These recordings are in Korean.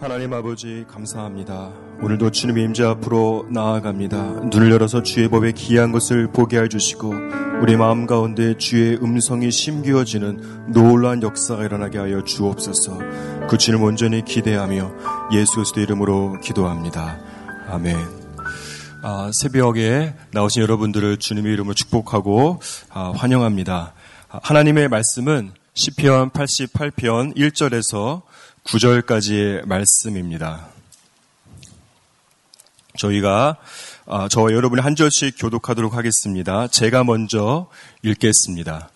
하나님 아버지 감사합니다. 오늘도 주님의 임재 앞으로 나아갑니다. 눈을 열어서 주의 법에 귀한 것을 보게 해주시고 우리 마음 가운데 주의 음성이 심기어지는 놀라운 역사가 일어나게 하여 주옵소서. 그 주님 온전히 기대하며 예수 그리스도 이름으로 기도합니다. 아멘. 아, 새벽에 나오신 여러분들을 주님의 이름으로 축복하고 아, 환영합니다. 아, 하나님의 말씀은 시편 88편 1절에서 9절까지의 말씀입니다. 저희가 아, 저와 여러분이 한 절씩 교독하도록 하겠습니다. 제가 먼저 읽겠습니다.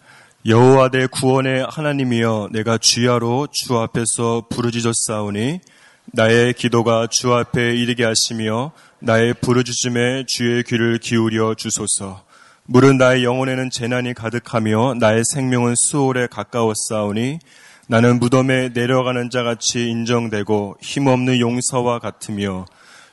여호와 내 구원의 하나님이여 내가 주야로 주 앞에서 부르짖었사오니 나의 기도가 주 앞에 이르게 하시며 나의 부르짖음에 주의 귀를 기울여 주소서. 물은 나의 영혼에는 재난이 가득하며 나의 생명은 수월에 가까웠사오니 나는 무덤에 내려가는 자 같이 인정되고 힘없는 용사와 같으며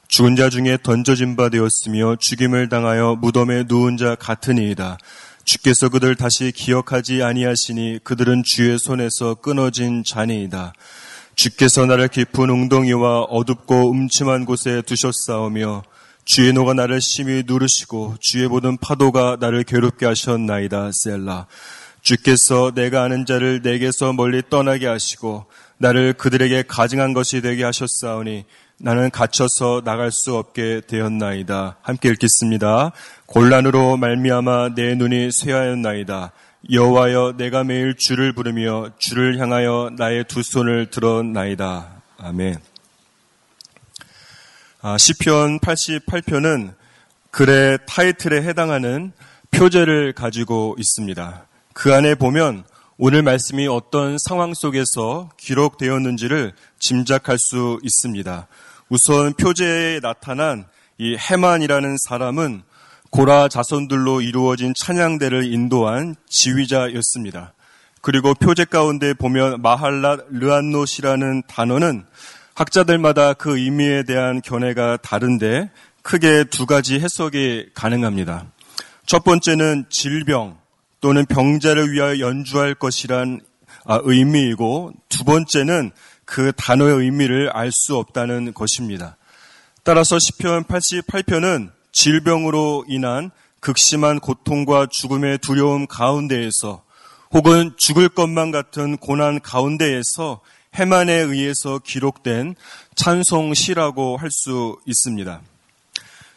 죽은 자 중에 던져진 바 되었으며 죽임을 당하여 무덤에 누운 자 같으니이다. 주께서 그들 다시 기억하지 아니하시니 그들은 주의 손에서 끊어진 잔이이다. 주께서 나를 깊은 웅덩이와 어둡고 음침한 곳에 두셨사오며 주의 노가 나를 심히 누르시고 주의 보던 파도가 나를 괴롭게 하셨나이다. 셀라. 주께서 내가 아는 자를 내게서 멀리 떠나게 하시고 나를 그들에게 가증한 것이 되게 하셨사오니 나는 갇혀서 나갈 수 없게 되었나이다. 함께 읽겠습니다. 곤란으로 말미암아 내 눈이 쇠하였나이다. 여호와여 내가 매일 주를 부르며 주를 향하여 나의 두 손을 들었나이다. 아멘. 아, 시편 88편은 글의 타이틀에 해당하는 표제를 가지고 있습니다. 그 안에 보면 오늘 말씀이 어떤 상황 속에서 기록되었는지를 짐작할 수 있습니다. 우선 표제에 나타난 이 해만이라는 사람은 고라 자손들로 이루어진 찬양대를 인도한 지휘자였습니다. 그리고 표제 가운데 보면 마할라 르안노시라는 단어는 학자들마다 그 의미에 대한 견해가 다른데 크게 두 가지 해석이 가능합니다. 첫 번째는 질병, 또는 병자를 위하여 연주할 것이란 아, 의미이고 두 번째는 그 단어의 의미를 알 수 없다는 것입니다. 따라서 시편 88편은 질병으로 인한 극심한 고통과 죽음의 두려움 가운데에서 혹은 죽을 것만 같은 고난 가운데에서 해만에 의해서 기록된 찬송시라고 할 수 있습니다.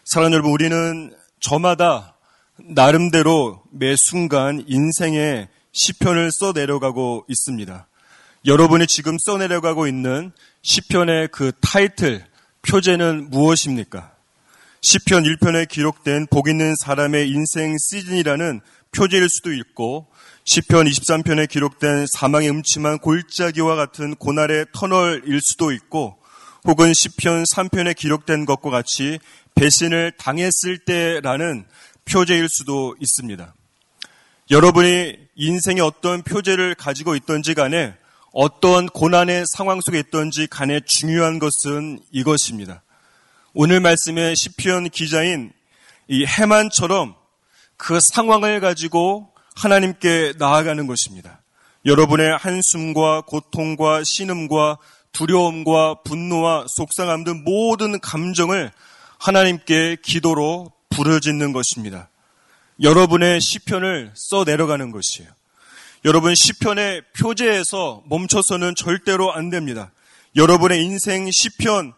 사랑 여러분, 우리는 저마다 나름대로 매 순간 인생의 시편을 써내려가고 있습니다. 여러분이 지금 써내려가고 있는 시편의 그 타이틀, 표제는 무엇입니까? 시편 1편에 기록된 복 있는 사람의 인생 시즌이라는 표제일 수도 있고 시편 23편에 기록된 사망의 음침한 골짜기와 같은 고날의 터널일 수도 있고 혹은 시편 3편에 기록된 것과 같이 배신을 당했을 때라는 표제일 수도 있습니다. 여러분이 인생의 어떤 표제를 가지고 있던지 간에 어떤 고난의 상황 속에 있던지 간에 중요한 것은 이것입니다. 오늘 말씀의 시편 기자인 이 해만처럼 그 상황을 가지고 하나님께 나아가는 것입니다. 여러분의 한숨과 고통과 신음과 두려움과 분노와 속상함 등 모든 감정을 하나님께 기도로 부르짖는 것입니다. 여러분의 시편을 써 내려가는 것이에요. 여러분 시편의 표제에서 멈춰서는 절대로 안 됩니다. 여러분의 인생 시편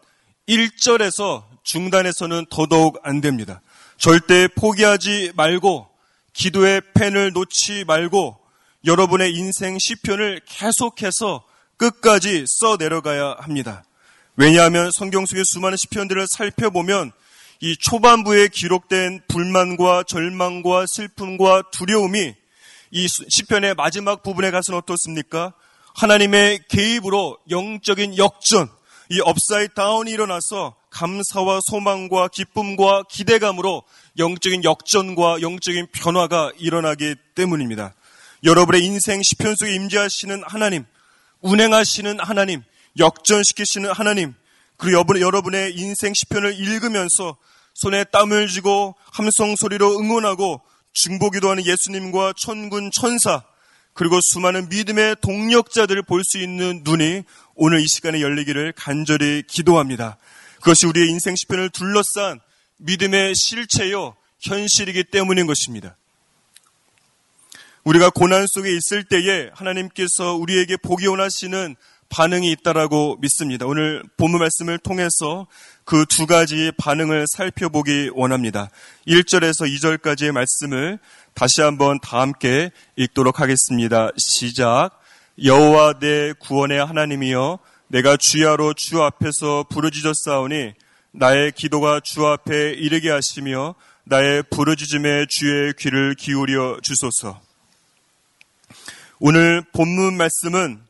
1절에서 중단해서는 더더욱 안 됩니다. 절대 포기하지 말고 기도의 펜을 놓지 말고 여러분의 인생 시편을 계속해서 끝까지 써 내려가야 합니다. 왜냐하면 성경 속의 수많은 시편들을 살펴보면 이 초반부에 기록된 불만과 절망과 슬픔과 두려움이 이 시편의 마지막 부분에 가서는 어떻습니까? 하나님의 개입으로 영적인 역전, 이 upside down이 일어나서 감사와 소망과 기쁨과 기대감으로 영적인 역전과 영적인 변화가 일어나기 때문입니다. 여러분의 인생 시편 속에 임재하시는 하나님, 운행하시는 하나님, 역전시키시는 하나님, 그리고 여러분의 인생 시편을 읽으면서 손에 땀을 쥐고 함성 소리로 응원하고 중보기도 하는 예수님과 천군 천사 그리고 수많은 믿음의 동력자들을 볼 수 있는 눈이 오늘 이 시간에 열리기를 간절히 기도합니다. 그것이 우리의 인생 시편을 둘러싼 믿음의 실체요 현실이기 때문인 것입니다. 우리가 고난 속에 있을 때에 하나님께서 우리에게 복이 원하시는 반응이 있다라고 믿습니다. 오늘 본문 말씀을 통해서 그 두 가지 반응을 살펴보기 원합니다. 1절에서 2절까지의 말씀을 다시 한번 다 함께 읽도록 하겠습니다. 시작. 여호와 내 구원의 하나님이여 내가 주야로 주 앞에서 부르짖었사오니 나의 기도가 주 앞에 이르게 하시며 나의 부르짖음에 주의 귀를 기울여 주소서. 오늘 본문 말씀은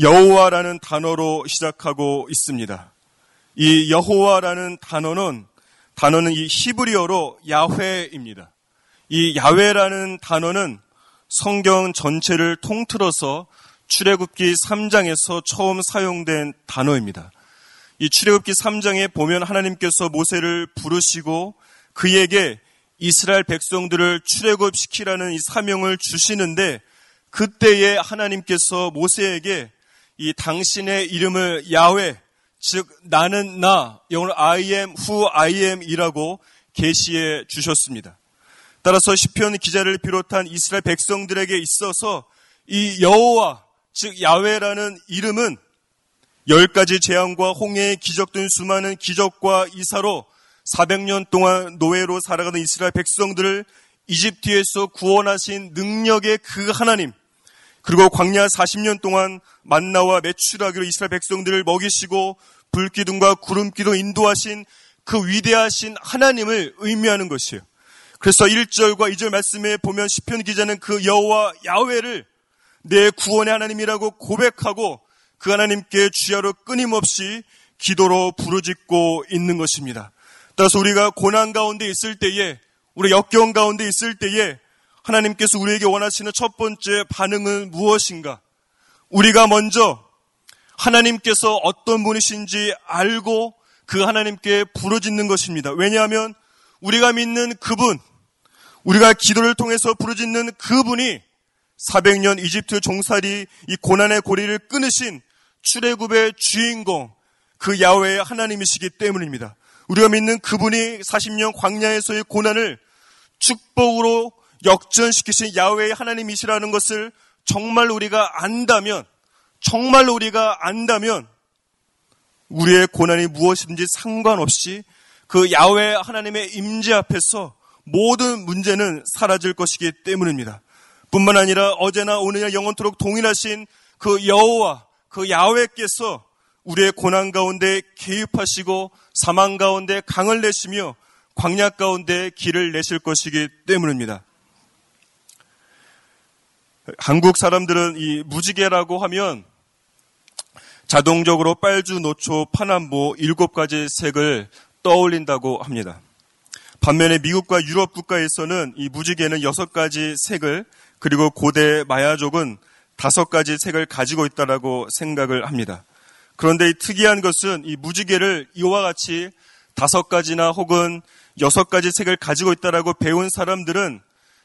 여호와라는 단어로 시작하고 있습니다. 이 여호와라는 단어는 단어는 이 히브리어로 야훼입니다. 이 야훼라는 단어는 성경 전체를 통틀어서 출애굽기 3장에서 처음 사용된 단어입니다. 이 출애굽기 3장에 보면 하나님께서 모세를 부르시고 그에게 이스라엘 백성들을 출애굽시키라는 이 사명을 주시는데 그때에 하나님께서 모세에게 이 당신의 이름을 야훼 즉 나는 나 영어로 I am who I am이라고 계시해 주셨습니다. 따라서 시편 기자를 비롯한 이스라엘 백성들에게 있어서 이 여호와 즉 야훼라는 이름은 열 가지 재앙과 홍해의 기적된 수많은 기적과 이사로 400년 동안 노예로 살아가는 이스라엘 백성들을 이집트에서 구원하신 능력의 그 하나님, 그리고 광야 40년 동안 만나와 매출하기로 이스라엘 백성들을 먹이시고 불기둥과 구름기도 인도하신 그 위대하신 하나님을 의미하는 것이에요. 그래서 1절과 2절 말씀에 보면 시편 기자는 그 여호와 야훼를 내 구원의 하나님이라고 고백하고 그 하나님께 주야로 끊임없이 기도로 부르짖고 있는 것입니다. 따라서 우리가 고난 가운데 있을 때에 우리 역경 가운데 있을 때에 하나님께서 우리에게 원하시는 첫 번째 반응은 무엇인가? 우리가 먼저 하나님께서 어떤 분이신지 알고 그 하나님께 부르짖는 것입니다. 왜냐하면 우리가 믿는 그분, 우리가 기도를 통해서 부르짖는 그분이 400년 이집트 종살이 이 고난의 고리를 끊으신 출애굽의 주인공 그 야훼의 하나님이시기 때문입니다. 우리가 믿는 그분이 40년 광야에서의 고난을 축복으로 역전시키신 야훼의 하나님이시라는 것을 정말 우리가 안다면 정말 우리가 안다면 우리의 고난이 무엇인지 상관없이 그 야훼 하나님의 임재 앞에서 모든 문제는 사라질 것이기 때문입니다. 뿐만 아니라 어제나 오늘이나 영원토록 동일하신 그 여호와 그 야훼께서 우리의 고난 가운데 개입하시고 사망 가운데 강을 내시며 광야 가운데 길을 내실 것이기 때문입니다. 한국 사람들은 이 무지개라고 하면 자동적으로 빨주, 노초, 파남보 일곱 가지 색을 떠올린다고 합니다. 반면에 미국과 유럽 국가에서는 이 무지개는 여섯 가지 색을 그리고 고대 마야족은 다섯 가지 색을 가지고 있다라고 생각을 합니다. 그런데 이 특이한 것은 이 무지개를 이와 같이 다섯 가지나 혹은 여섯 가지 색을 가지고 있다라고 배운 사람들은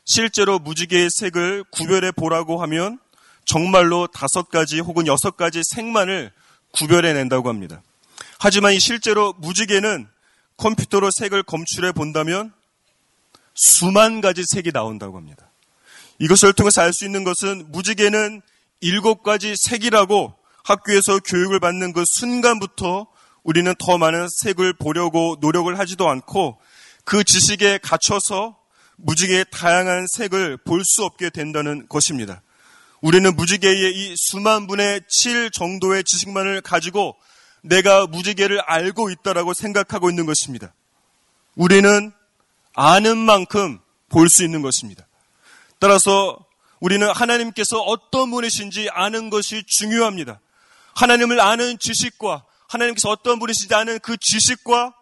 실제로 무지개의 색을 구별해 보라고 하면 정말로 다섯 가지 혹은 여섯 가지 색만을 구별해 낸다고 합니다. 하지만 이 실제로 무지개는 컴퓨터로 색을 검출해 본다면 수만 가지 색이 나온다고 합니다. 이것을 통해서 알 수 있는 것은 무지개는 일곱 가지 색이라고 학교에서 교육을 받는 그 순간부터 우리는 더 많은 색을 보려고 노력을 하지도 않고 그 지식에 갇혀서 무지개의 다양한 색을 볼 수 없게 된다는 것입니다. 우리는 무지개의 이 수만 분의 7 정도의 지식만을 가지고 내가 무지개를 알고 있다라고 생각하고 있는 것입니다. 우리는 아는 만큼 볼 수 있는 것입니다. 따라서 우리는 하나님께서 어떤 분이신지 아는 것이 중요합니다. 하나님을 아는 지식과 하나님께서 어떤 분이신지 아는 그 지식과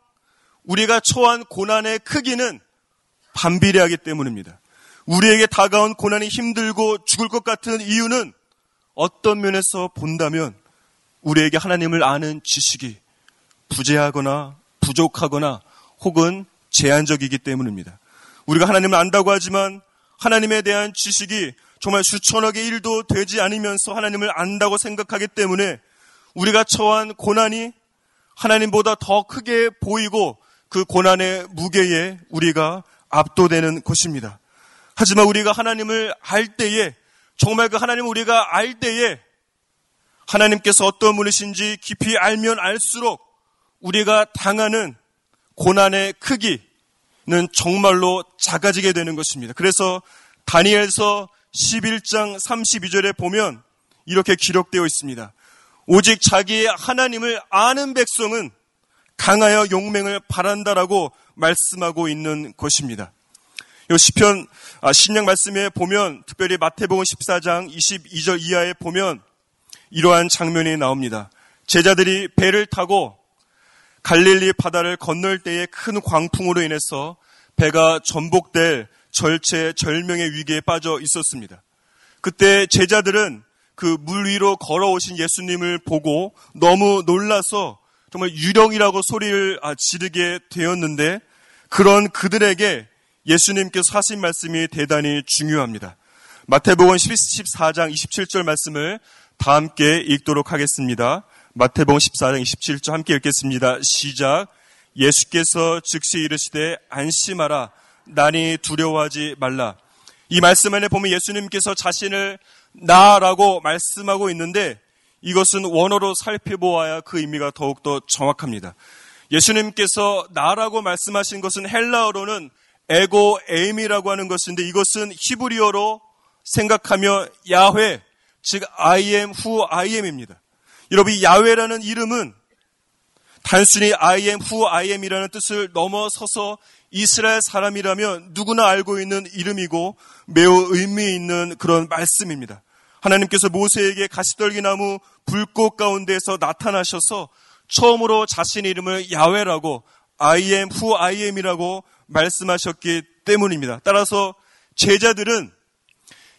우리가 처한 고난의 크기는 반비례하기 때문입니다. 우리에게 다가온 고난이 힘들고 죽을 것 같은 이유는 어떤 면에서 본다면 우리에게 하나님을 아는 지식이 부재하거나 부족하거나 혹은 제한적이기 때문입니다. 우리가 하나님을 안다고 하지만 하나님에 대한 지식이 정말 수천억의 일도 되지 않으면서 하나님을 안다고 생각하기 때문에 우리가 처한 고난이 하나님보다 더 크게 보이고 그 고난의 무게에 우리가 압도되는 것입니다. 하지만 우리가 하나님을 알 때에 정말 그 하나님을 우리가 알 때에 하나님께서 어떤 분이신지 깊이 알면 알수록 우리가 당하는 고난의 크기는 정말로 작아지게 되는 것입니다. 그래서 다니엘서 11장 32절에 보면 이렇게 기록되어 있습니다. 오직 자기의 하나님을 아는 백성은 강하여 용맹을 바란다라고 말씀하고 있는 것입니다. 이 시편 아, 신약 말씀에 보면 특별히 마태복음 14장 22절 이하에 보면 이러한 장면이 나옵니다. 제자들이 배를 타고 갈릴리 바다를 건널 때에 큰 광풍으로 인해서 배가 전복될 절체 절명의 위기에 빠져 있었습니다. 그때 제자들은 그 물 위로 걸어오신 예수님을 보고 너무 놀라서 정말 유령이라고 소리를 아, 지르게 되었는데 그런 그들에게 예수님께서 하신 말씀이 대단히 중요합니다. 마태복음 14장 27절 말씀을 다 함께 읽도록 하겠습니다. 마태복음 14장 27절 함께 읽겠습니다. 시작. 예수께서 즉시 이르시되 안심하라. 나니 두려워하지 말라. 이 말씀 안에 보면 예수님께서 자신을 나라고 말씀하고 있는데 이것은 원어로 살펴보아야 그 의미가 더욱더 정확합니다. 예수님께서 나라고 말씀하신 것은 헬라어로는 에고 에임이라고 하는 것인데 이것은 히브리어로 생각하며 야훼 즉 I am who I am입니다. 여러분 이 야훼라는 이름은 단순히 I am who I am이라는 뜻을 넘어서서 이스라엘 사람이라면 누구나 알고 있는 이름이고 매우 의미 있는 그런 말씀입니다. 하나님께서 모세에게 가시떨기 나무 불꽃 가운데서 나타나셔서 처음으로 자신의 이름을 야훼라고 I am who I am이라고 말씀하셨기 때문입니다. 따라서 제자들은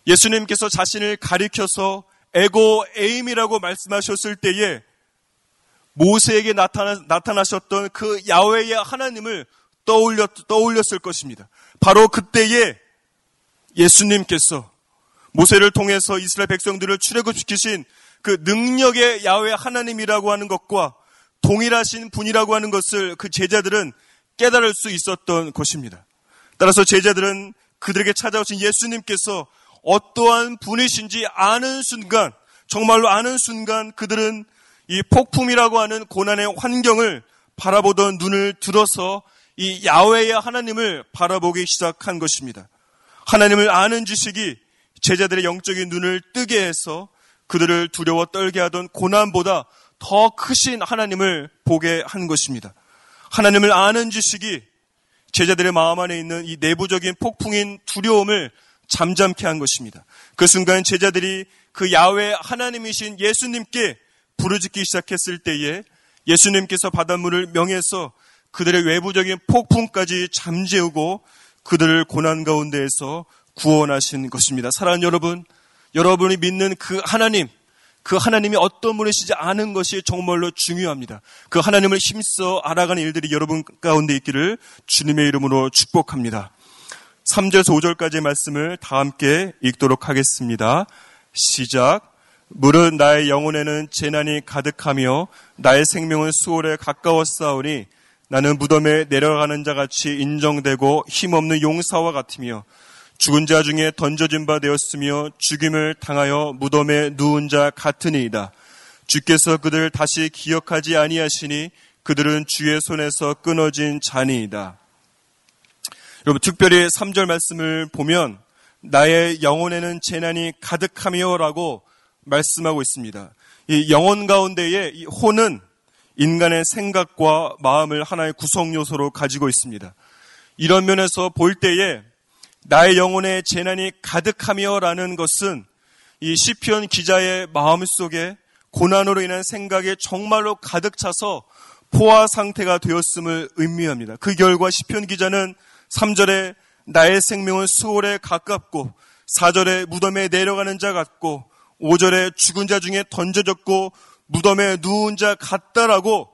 예수님께서 자신을 가리켜서 에고 에임이라고 말씀하셨을 때에 모세에게 나타나, 나타나셨던 그 야외의 하나님을 떠올렸, 떠올렸을 것입니다. 바로 그때에 예수님께서 모세를 통해서 이스라엘 백성들을 출애굽시키신 그 능력의 야외 하나님이라고 하는 것과 동일하신 분이라고 하는 것을 그 제자들은 깨달을 수 있었던 것입니다. 따라서 제자들은 그들에게 찾아오신 예수님께서 어떠한 분이신지 아는 순간, 정말로 아는 순간 그들은 이 폭풍이라고 하는 고난의 환경을 바라보던 눈을 들어서 이 야외의 하나님을 바라보기 시작한 것입니다. 하나님을 아는 지식이 제자들의 영적인 눈을 뜨게 해서 그들을 두려워 떨게 하던 고난보다 더 크신 하나님을 보게 한 것입니다. 하나님을 아는 지식이 제자들의 마음 안에 있는 이 내부적인 폭풍인 두려움을 잠잠케 한 것입니다. 그 순간 제자들이 그 야외 하나님이신 예수님께 부르짖기 시작했을 때에 예수님께서 바닷물을 명해서 그들의 외부적인 폭풍까지 잠재우고 그들을 고난 가운데에서 구원하신 것입니다. 사랑하는 여러분, 여러분이 믿는 그 하나님, 그 하나님이 어떤 분이시지 않은 것이 정말로 중요합니다. 그 하나님을 힘써 알아가는 일들이 여러분 가운데 있기를 주님의 이름으로 축복합니다. 3절에서 5절까지의 말씀을 다 함께 읽도록 하겠습니다. 시작. 물은 나의 영혼에는 재난이 가득하며 나의 생명은 수월에 가까웠사오니 나는 무덤에 내려가는 자 같이 인정되고 힘없는 용사와 같으며 죽은 자 중에 던져진 바 되었으며 죽임을 당하여 무덤에 누운 자 같으니이다. 주께서 그들을 다시 기억하지 아니하시니 그들은 주의 손에서 끊어진 잔이이다. 여러분 특별히 3절 말씀을 보면 나의 영혼에는 재난이 가득하며라고 말씀하고 있습니다. 이 영혼 가운데에 이 혼은 인간의 생각과 마음을 하나의 구성 요소로 가지고 있습니다. 이런 면에서 볼 때에 나의 영혼에 재난이 가득하며라는 것은 이 시편 기자의 마음 속에 고난으로 인한 생각에 정말로 가득 차서 포화 상태가 되었음을 의미합니다. 그 결과 시편 기자는 3절에 나의 생명은 수월에 가깝고 4절에 무덤에 내려가는 자 같고 5절에 죽은 자 중에 던져졌고 무덤에 누운 자 같다라고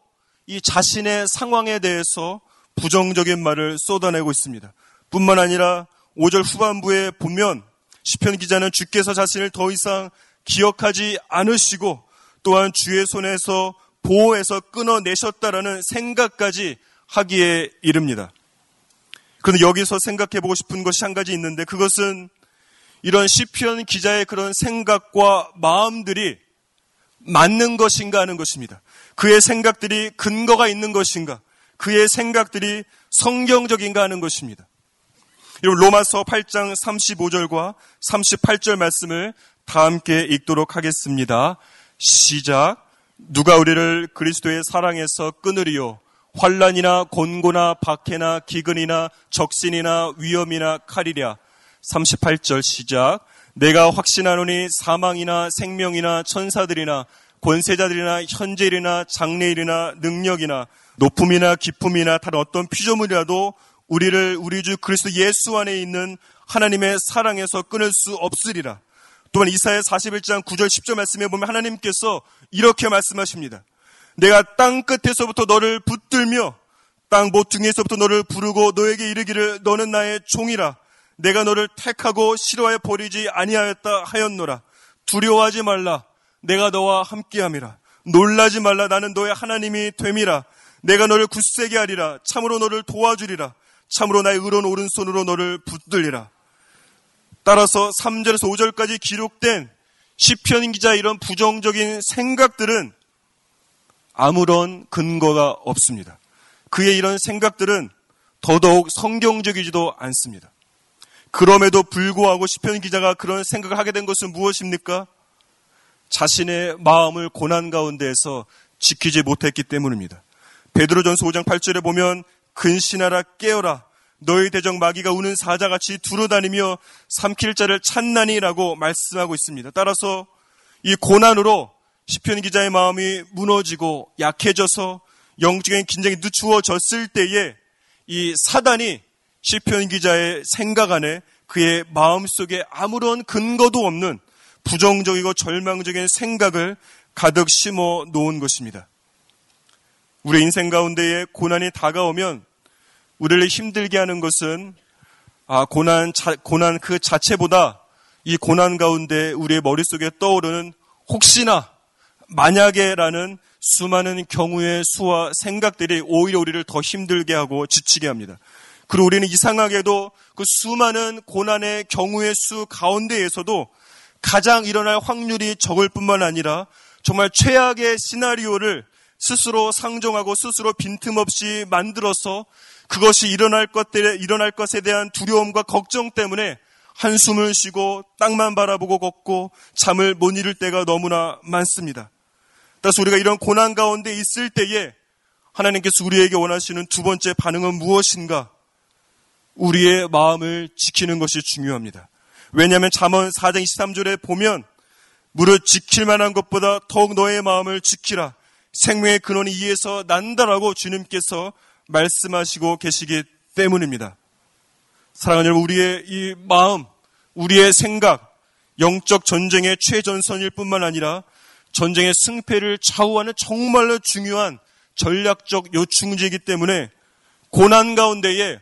이 자신의 상황에 대해서 부정적인 말을 쏟아내고 있습니다. 뿐만 아니라 5절 후반부에 보면 시편 기자는 주께서 자신을 더 이상 기억하지 않으시고 또한 주의 손에서 보호해서 끊어내셨다라는 생각까지 하기에 이릅니다. 그런데 여기서 생각해 보고 싶은 것이 한 가지 있는데 그것은 이런 시편 기자의 그런 생각과 마음들이 맞는 것인가 하는 것입니다. 그의 생각들이 근거가 있는 것인가? 그의 생각들이 성경적인가 하는 것입니다. 여러분 로마서 8장 35절과 38절 말씀을 다 함께 읽도록 하겠습니다. 시작. 누가 우리를 그리스도의 사랑에서 끊으리요? 환란이나 곤고나 박해나 기근이나 적신이나 위험이나 칼이랴. 38절 시작. 내가 확신하노니 사망이나 생명이나 천사들이나 권세자들이나 현재일이나 장래일이나 능력이나 높음이나 기쁨이나 다른 어떤 피조물이라도 우리를 우리 주 그리스도 예수 안에 있는 하나님의 사랑에서 끊을 수 없으리라. 또한 이사야 41장 9절 10절 말씀에 보면 하나님께서 이렇게 말씀하십니다. 내가 땅 끝에서부터 너를 붙들며 땅 모퉁이에서부터 너를 부르고 너에게 이르기를 너는 나의 종이라. 내가 너를 택하고 싫어해 버리지 아니하였다 하였노라. 두려워하지 말라. 내가 너와 함께함이라. 놀라지 말라. 나는 너의 하나님이 됨이라. 내가 너를 굳세게 하리라. 참으로 너를 도와주리라. 참으로 나의 의로운 오른손으로 너를 붙들리라. 따라서 3절에서 5절까지 기록된 시편 기자 이런 부정적인 생각들은 아무런 근거가 없습니다. 그의 이런 생각들은 더더욱 성경적이지도 않습니다. 그럼에도 불구하고 시편 기자가 그런 생각을 하게 된 것은 무엇입니까? 자신의 마음을 고난 가운데에서 지키지 못했기 때문입니다. 베드로전서 5장 8절에 보면 근신하라 깨어라 너희 대적 마귀가 우는 사자같이 두루다니며 삼킬 자를 찾나니라고 말씀하고 있습니다. 따라서 이 고난으로 시편 기자의 마음이 무너지고 약해져서 영적인 긴장이 늦추어졌을 때에 이 사단이 시편 기자의 생각 안에 그의 마음 속에 아무런 근거도 없는 부정적이고 절망적인 생각을 가득 심어 놓은 것입니다. 우리 인생 가운데에 고난이 다가오면 우리를 힘들게 하는 것은 아, 고난, 자, 고난 그 자체보다 이 고난 가운데 우리의 머릿속에 떠오르는 혹시나 만약에라는 수많은 경우의 수와 생각들이 오히려 우리를 더 힘들게 하고 지치게 합니다. 그리고 우리는 이상하게도 그 수많은 고난의 경우의 수 가운데에서도 가장 일어날 확률이 적을 뿐만 아니라 정말 최악의 시나리오를 스스로 상정하고 스스로 빈틈없이 만들어서 그것이 일어날 것들에 일어날 것에 대한 두려움과 걱정 때문에 한숨을 쉬고 땅만 바라보고 걷고 잠을 못 이룰 때가 너무나 많습니다. 따라서 우리가 이런 고난 가운데 있을 때에 하나님께서 우리에게 원하시는 두 번째 반응은 무엇인가? 우리의 마음을 지키는 것이 중요합니다. 왜냐하면 잠언 4장 23절에 보면 무릇 지킬 만한 것보다 더욱 너의 마음을 지키라. 생명의 근원이 이에서 난다라고 주님께서 말씀하시고 계시기 때문입니다. 사랑하는 여러분, 우리의 이 마음, 우리의 생각, 영적 전쟁의 최전선일 뿐만 아니라 전쟁의 승패를 좌우하는 정말로 중요한 전략적 요충지이기 때문에 고난 가운데에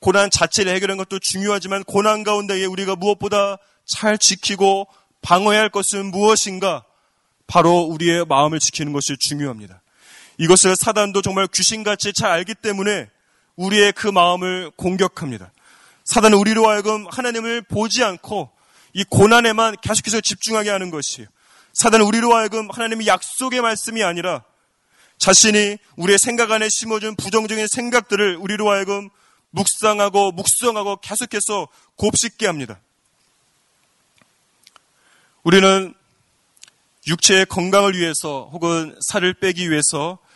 고난 자체를 해결하는 것도 중요하지만 고난 가운데에 우리가 무엇보다 잘 지키고 방어해야 할 것은 무엇인가? 바로 우리의 마음을 지키는 것이 중요합니다. 이것을 사단도 정말 귀신같이 잘 알기 때문에 우리의 그 마음을 공격합니다. 사단은 우리로 하여금 하나님을 보지 않고 이 고난에만 계속해서 집중하게 하는 것이에요. 사단은 우리로 하여금 하나님의 약속의 말씀이 아니라 자신이 우리의 생각 안에 심어준 부정적인 생각들을 우리로 하여금 묵상하고 묵성하고 계속해서 곱씹게 합니다. 우리는 육체의 건강을 위해서 혹은 살을 빼기 위해서 아,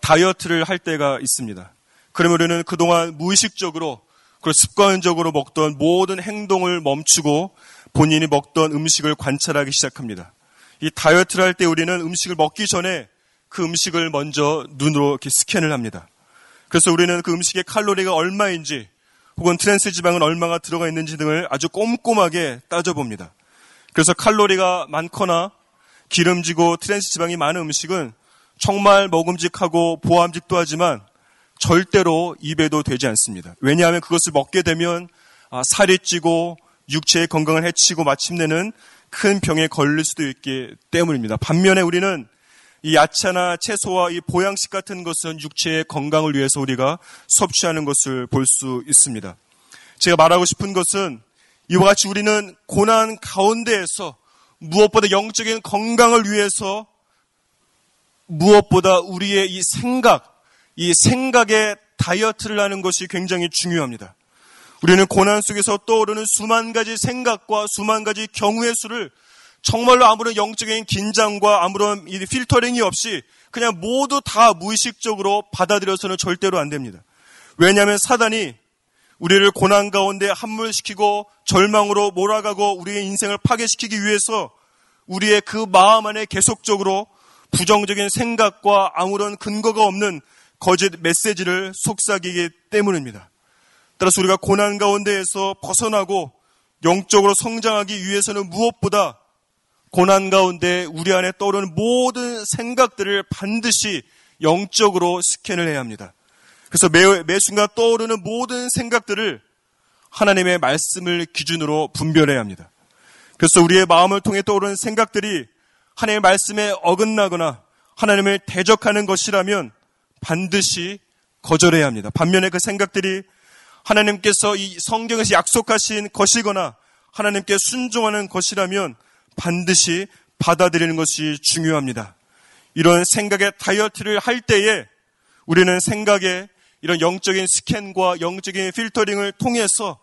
다이어트를 할 때가 있습니다. 그러면 우리는 그동안 무의식적으로 그리고 습관적으로 먹던 모든 행동을 멈추고 본인이 먹던 음식을 관찰하기 시작합니다. 이 다이어트를 할 때 우리는 음식을 먹기 전에 그 음식을 먼저 눈으로 이렇게 스캔을 합니다. 그래서 우리는 그 음식의 칼로리가 얼마인지 혹은 트랜스 지방은 얼마가 들어가 있는지 등을 아주 꼼꼼하게 따져봅니다. 그래서 칼로리가 많거나 기름지고 트랜스 지방이 많은 음식은 정말 먹음직하고 보암직도 하지만 절대로 입에도 대지 않습니다. 왜냐하면 그것을 먹게 되면 아, 살이 찌고 육체의 건강을 해치고 마침내는 큰 병에 걸릴 수도 있기 때문입니다. 반면에 우리는 이 야채나 채소와 이 보양식 같은 것은 육체의 건강을 위해서 우리가 섭취하는 것을 볼 수 있습니다. 제가 말하고 싶은 것은 이와 같이 우리는 고난 가운데에서 무엇보다 영적인 건강을 위해서 무엇보다 우리의 이 생각, 이 생각의 다이어트를 하는 것이 굉장히 중요합니다. 우리는 고난 속에서 떠오르는 수만 가지 생각과 수만 가지 경우의 수를 정말로 아무런 영적인 긴장과 아무런 필터링이 없이 그냥 모두 다 무의식적으로 받아들여서는 절대로 안 됩니다. 왜냐하면 사단이 우리를 고난 가운데 함몰시키고 절망으로 몰아가고 우리의 인생을 파괴시키기 위해서 우리의 그 마음 안에 계속적으로 부정적인 생각과 아무런 근거가 없는 거짓 메시지를 속삭이기 때문입니다. 따라서 우리가 고난 가운데에서 벗어나고 영적으로 성장하기 위해서는 무엇보다 고난 가운데 우리 안에 떠오르는 모든 생각들을 반드시 영적으로 스캔을 해야 합니다. 그래서 매, 매 순간 떠오르는 모든 생각들을 하나님의 말씀을 기준으로 분별해야 합니다. 그래서 우리의 마음을 통해 떠오르는 생각들이 하나님의 말씀에 어긋나거나 하나님을 대적하는 것이라면 반드시 거절해야 합니다. 반면에 그 생각들이 하나님께서 이 성경에서 약속하신 것이거나 하나님께 순종하는 것이라면 반드시 받아들이는 것이 중요합니다. 이런 생각의 다이어트를 할 때에 우리는 생각에 이런 영적인 스캔과 영적인 필터링을 통해서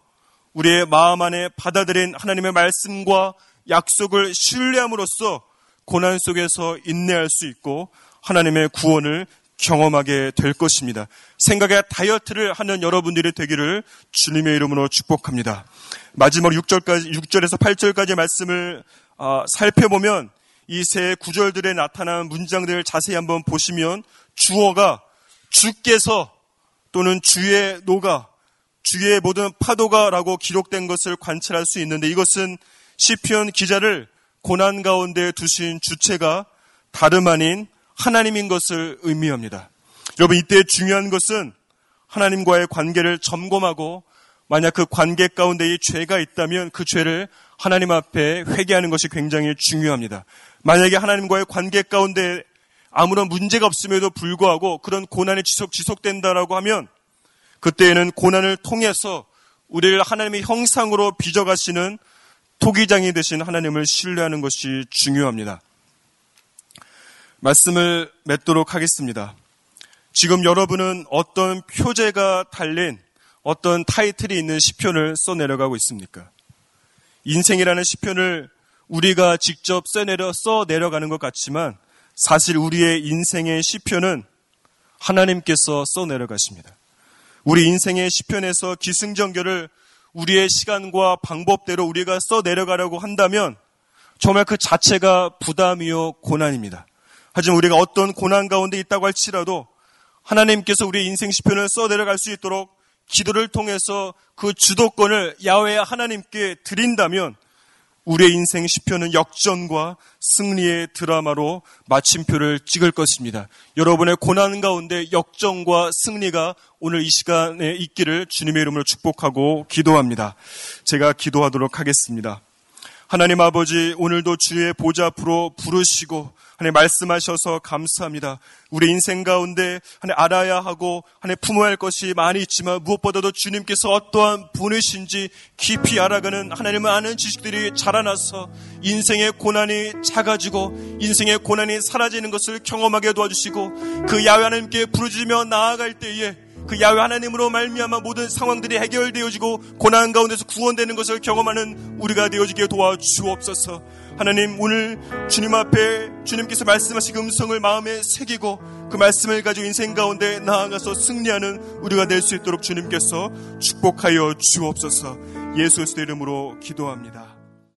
우리의 마음 안에 받아들인 하나님의 말씀과 약속을 신뢰함으로써 고난 속에서 인내할 수 있고 하나님의 구원을 경험하게 될 것입니다. 생각의 다이어트를 하는 여러분들이 되기를 주님의 이름으로 축복합니다. 마지막 6절까지, 6절에서 8절까지 말씀을 어, 살펴보면 이 세 구절들에 나타난 문장들을 자세히 한번 보시면 주어가 주께서 또는 주의 노가 주의 모든 파도가라고 기록된 것을 관찰할 수 있는데 이것은 시편 기자를 고난 가운데 두신 주체가 다름 아닌 하나님인 것을 의미합니다. 여러분 이때 중요한 것은 하나님과의 관계를 점검하고 만약 그 관계 가운데 이 죄가 있다면 그 죄를 하나님 앞에 회개하는 것이 굉장히 중요합니다. 만약에 하나님과의 관계 가운데 아무런 문제가 없음에도 불구하고 그런 고난이 지속, 지속된다라고 하면 그때에는 고난을 통해서 우리를 하나님의 형상으로 빚어가시는 토기장이 되신 하나님을 신뢰하는 것이 중요합니다. 말씀을 맺도록 하겠습니다. 지금 여러분은 어떤 표제가 달린 어떤 타이틀이 있는 시편을 써내려가고 있습니까? 인생이라는 시편을 우리가 직접 써내려 써내려가는 것 같지만 사실 우리의 인생의 시편은 하나님께서 써내려가십니다. 우리 인생의 시편에서 기승전결을 우리의 시간과 방법대로 우리가 써 내려가려고 한다면 정말 그 자체가 부담이요 고난입니다. 하지만 우리가 어떤 고난 가운데 있다고 할지라도 하나님께서 우리의 인생 시편을 써 내려갈 수 있도록 기도를 통해서 그 주도권을 야외 하나님께 드린다면 우리의 인생 시편은 역전과 승리의 드라마로 마침표를 찍을 것입니다. 여러분의 고난 가운데 역전과 승리가 오늘 이 시간에 있기를 주님의 이름으로 축복하고 기도합니다. 제가 기도하도록 하겠습니다. 하나님 아버지 오늘도 주의 보좌 앞으로 부르시고 하나님 말씀하셔서 감사합니다. 우리 인생 가운데 하나님 알아야 하고 하나님 품어야 할 것이 많이 있지만 무엇보다도 주님께서 어떠한 분이신지 깊이 알아가는 하나님을 아는 지식들이 자라나서 인생의 고난이 작아지고 인생의 고난이 사라지는 것을 경험하게 도와주시고 그 야외 하나님께 부르짖으며 나아갈 때에 그 야외 하나님으로 말미암아 모든 상황들이 해결되어지고 고난 가운데서 구원되는 것을 경험하는 우리가 되어지게 도와주옵소서. 하나님 오늘 주님 앞에 주님께서 말씀하신 음성을 마음에 새기고 그 말씀을 가지고 인생 가운데 나아가서 승리하는 우리가 될 수 있도록 주님께서 축복하여 주옵소서. 예수 그리스도 이름으로 기도합니다.